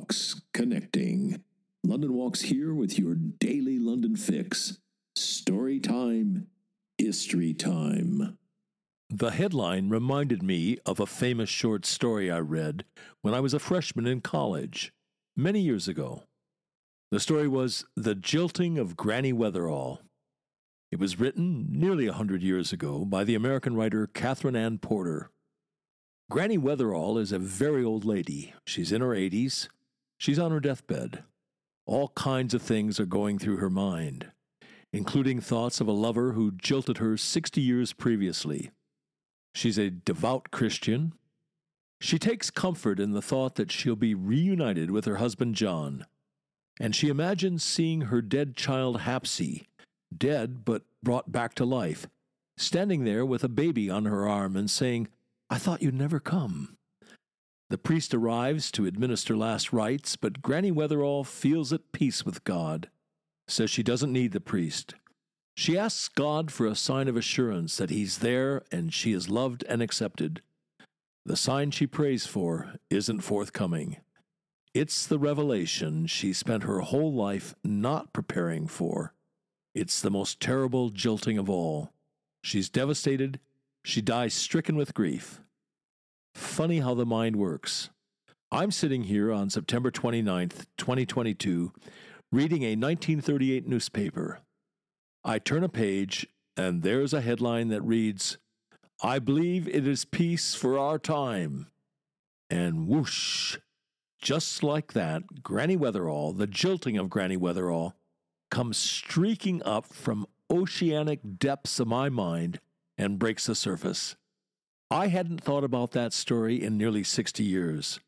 Walks Connecting. London Walks here with your daily London fix. Story time, history time. The headline reminded me of a famous short story I read when I was a freshman in college, many years ago. The story was The Jilting of Granny Weatherall. It was written nearly a hundred years ago by the American writer Katherine Anne Porter. Granny Weatherall is a very old lady. She's in her 80s. She's on her deathbed. All kinds of things are going through her mind, including thoughts of a lover who jilted her 60 years previously. She's a devout Christian. She takes comfort in the thought that she'll be reunited with her husband John, and she imagines seeing her dead child Hapsy, dead but brought back to life, standing there with a baby on her arm and saying, I thought you'd never come. The priest arrives to administer last rites, but Granny Weatherall feels at peace with God, says she doesn't need the priest. She asks God for a sign of assurance that He's there and she is loved and accepted. The sign she prays for isn't forthcoming. It's the revelation she spent her whole life not preparing for. It's the most terrible jilting of all. She's devastated she dies stricken with grief. Funny how the mind works. I'm sitting here on September 29th, 2022, reading a 1938 newspaper. I turn a page, and there's a headline that reads, I believe it is peace for our time. And whoosh, just like that, Granny Weatherall, the jilting of Granny Weatherall, comes streaking up from oceanic depths of my mind and breaks the surface. I hadn't thought about that story in nearly 60 years.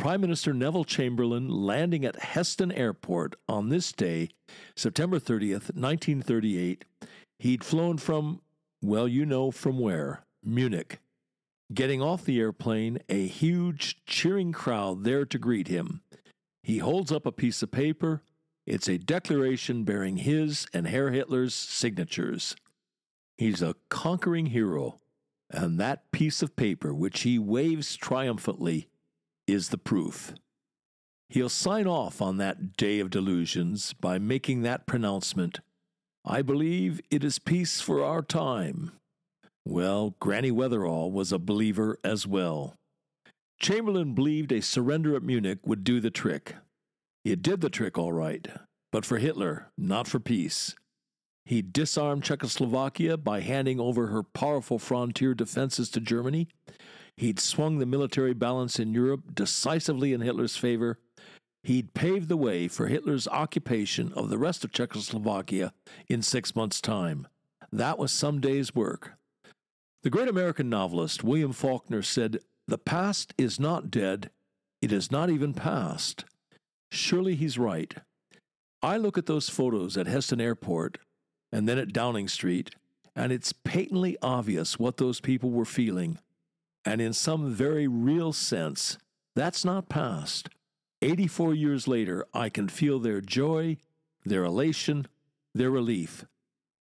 Prime Minister Neville Chamberlain landing at Heston Airport on this day, September 30th, 1938. He'd flown from, well, you know from where, Munich. Getting off the airplane, a huge, cheering crowd there to greet him. He holds up a piece of paper. It's a declaration bearing his and Herr Hitler's signatures. He's a conquering hero, and that piece of paper which he waves triumphantly is the proof. He'll sign off on that day of delusions by making that pronouncement I believe it is peace for our time. Well, Granny Weatherall was a believer as well. Chamberlain believed a surrender at Munich would do the trick. It did the trick all right, but for Hitler, not for peace. He disarmed Czechoslovakia by handing over her powerful frontier defenses to Germany. He'd swung the military balance in Europe decisively in Hitler's favor. He'd paved the way for Hitler's occupation of the rest of Czechoslovakia in six months' time. That was some day's work. The great American novelist William Faulkner said, The past is not dead, it is not even past. Surely he's right. I look at those photos at Heston Airport and then at Downing Street, and it's patently obvious what those people were feeling. And in some very real sense, that's not past. 84 years later, I can feel their joy, their elation, their relief.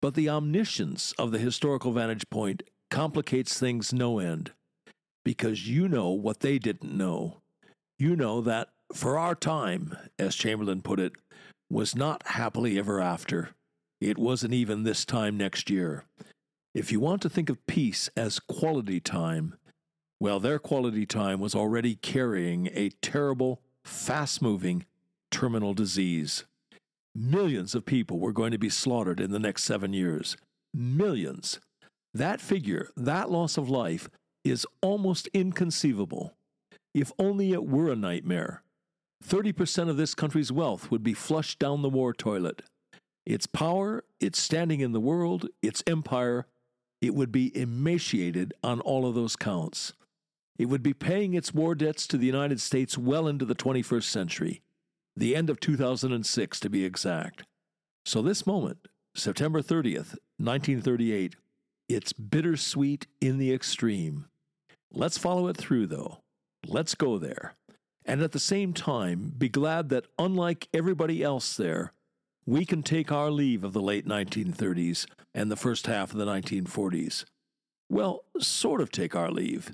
But the omniscience of the historical vantage point complicates things no end, because you know what they didn't know. You know that for our time, as Chamberlain put it, was not happily ever after. It wasn't even this time next year. If you want to think of peace as quality time, well, their quality time was already carrying a terrible, fast moving, terminal disease. Millions of people were going to be slaughtered in the next seven years. Millions. That figure, that loss of life, is almost inconceivable. If only it were a nightmare. 30% of this country's wealth would be flushed down the war toilet. Its power, its standing in the world, its empire, it would be emaciated on all of those counts. It would be paying its war debts to the United States well into the 21st century, the end of 2006 to be exact. So, this moment, September 30th, 1938, it's bittersweet in the extreme. Let's follow it through, though. Let's go there. And at the same time, be glad that, unlike everybody else there, we can take our leave of the late 1930s and the first half of the 1940s. Well, sort of take our leave.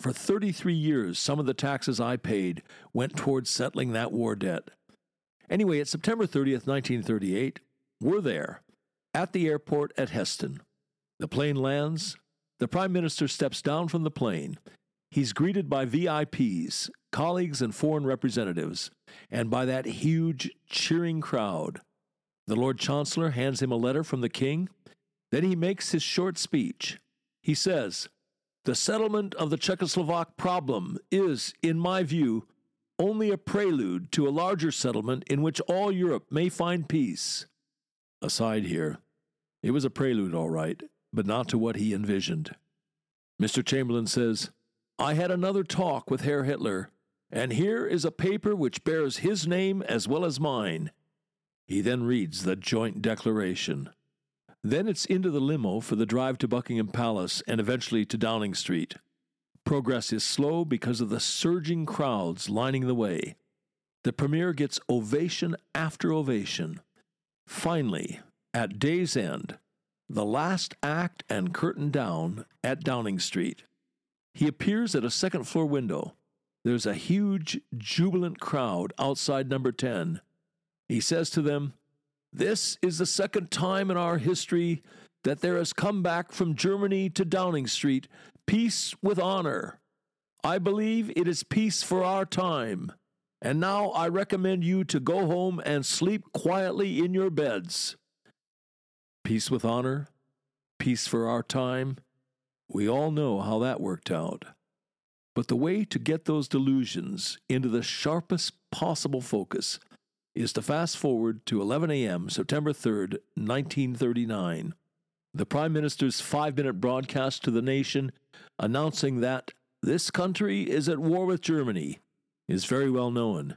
For 33 years, some of the taxes I paid went towards settling that war debt. Anyway, it's September 30th, 1938. We're there, at the airport at Heston. The plane lands. The Prime Minister steps down from the plane. He's greeted by VIPs, colleagues, and foreign representatives, and by that huge, cheering crowd. The Lord Chancellor hands him a letter from the King. Then he makes his short speech. He says, The settlement of the Czechoslovak problem is, in my view, only a prelude to a larger settlement in which all Europe may find peace. Aside here, it was a prelude, all right, but not to what he envisioned. Mr. Chamberlain says, I had another talk with Herr Hitler, and here is a paper which bears his name as well as mine. He then reads the joint declaration. Then it's into the limo for the drive to Buckingham Palace and eventually to Downing Street. Progress is slow because of the surging crowds lining the way. The premier gets ovation after ovation. Finally, at day's end, the last act and curtain down at Downing Street. He appears at a second floor window. There's a huge, jubilant crowd outside number 10. He says to them, This is the second time in our history that there has come back from Germany to Downing Street peace with honor. I believe it is peace for our time. And now I recommend you to go home and sleep quietly in your beds. Peace with honor, peace for our time. We all know how that worked out. But the way to get those delusions into the sharpest possible focus is to fast forward to 11 a.m., September 3rd, 1939. The Prime Minister's five minute broadcast to the nation announcing that this country is at war with Germany is very well known.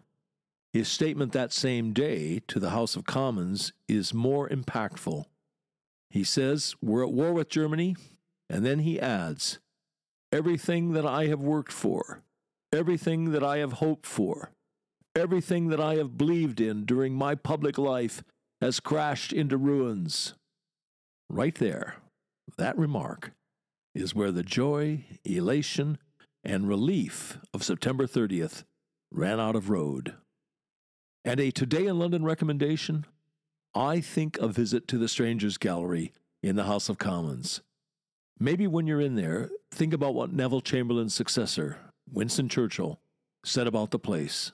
His statement that same day to the House of Commons is more impactful. He says, We're at war with Germany, and then he adds, Everything that I have worked for, everything that I have hoped for, everything that I have believed in during my public life has crashed into ruins. Right there, that remark is where the joy, elation, and relief of September 30th ran out of road. And a Today in London recommendation I think a visit to the Strangers Gallery in the House of Commons. Maybe when you're in there, think about what Neville Chamberlain's successor, Winston Churchill, said about the place.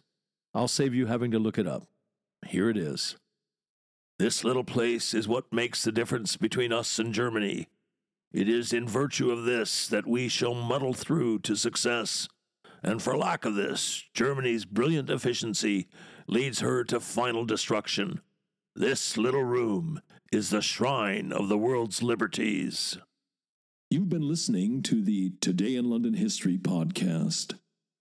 I'll save you having to look it up. Here it is. This little place is what makes the difference between us and Germany. It is in virtue of this that we shall muddle through to success. And for lack of this, Germany's brilliant efficiency leads her to final destruction. This little room is the shrine of the world's liberties. You've been listening to the Today in London History podcast,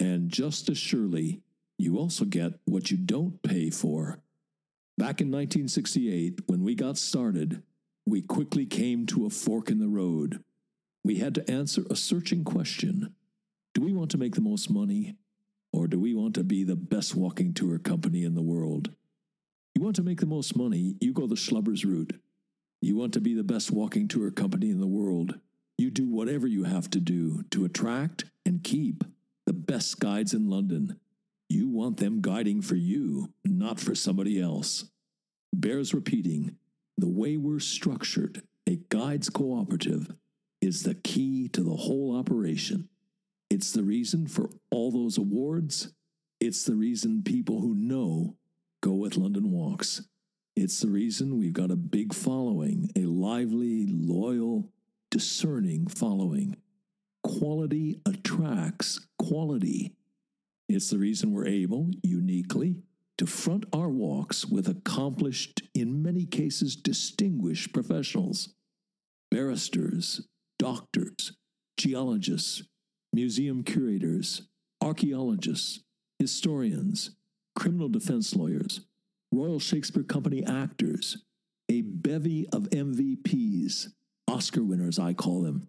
And just as surely, you also get what you don't pay for. Back in 1968, when we got started, we quickly came to a fork in the road. We had to answer a searching question Do we want to make the most money, or do we want to be the best walking tour company in the world? You want to make the most money, you go the schlubbers route. You want to be the best walking tour company in the world, you do whatever you have to do to attract and keep the best guides in London. You want them guiding for you, not for somebody else. Bears repeating the way we're structured, a guides cooperative, is the key to the whole operation. It's the reason for all those awards. It's the reason people who know go with London Walks. It's the reason we've got a big following, a lively, loyal, discerning following. Quality attracts quality. It's the reason we're able, uniquely, to front our walks with accomplished, in many cases distinguished professionals barristers, doctors, geologists, museum curators, archaeologists, historians, criminal defense lawyers, Royal Shakespeare Company actors, a bevy of MVPs, Oscar winners, I call them,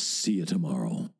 See you tomorrow.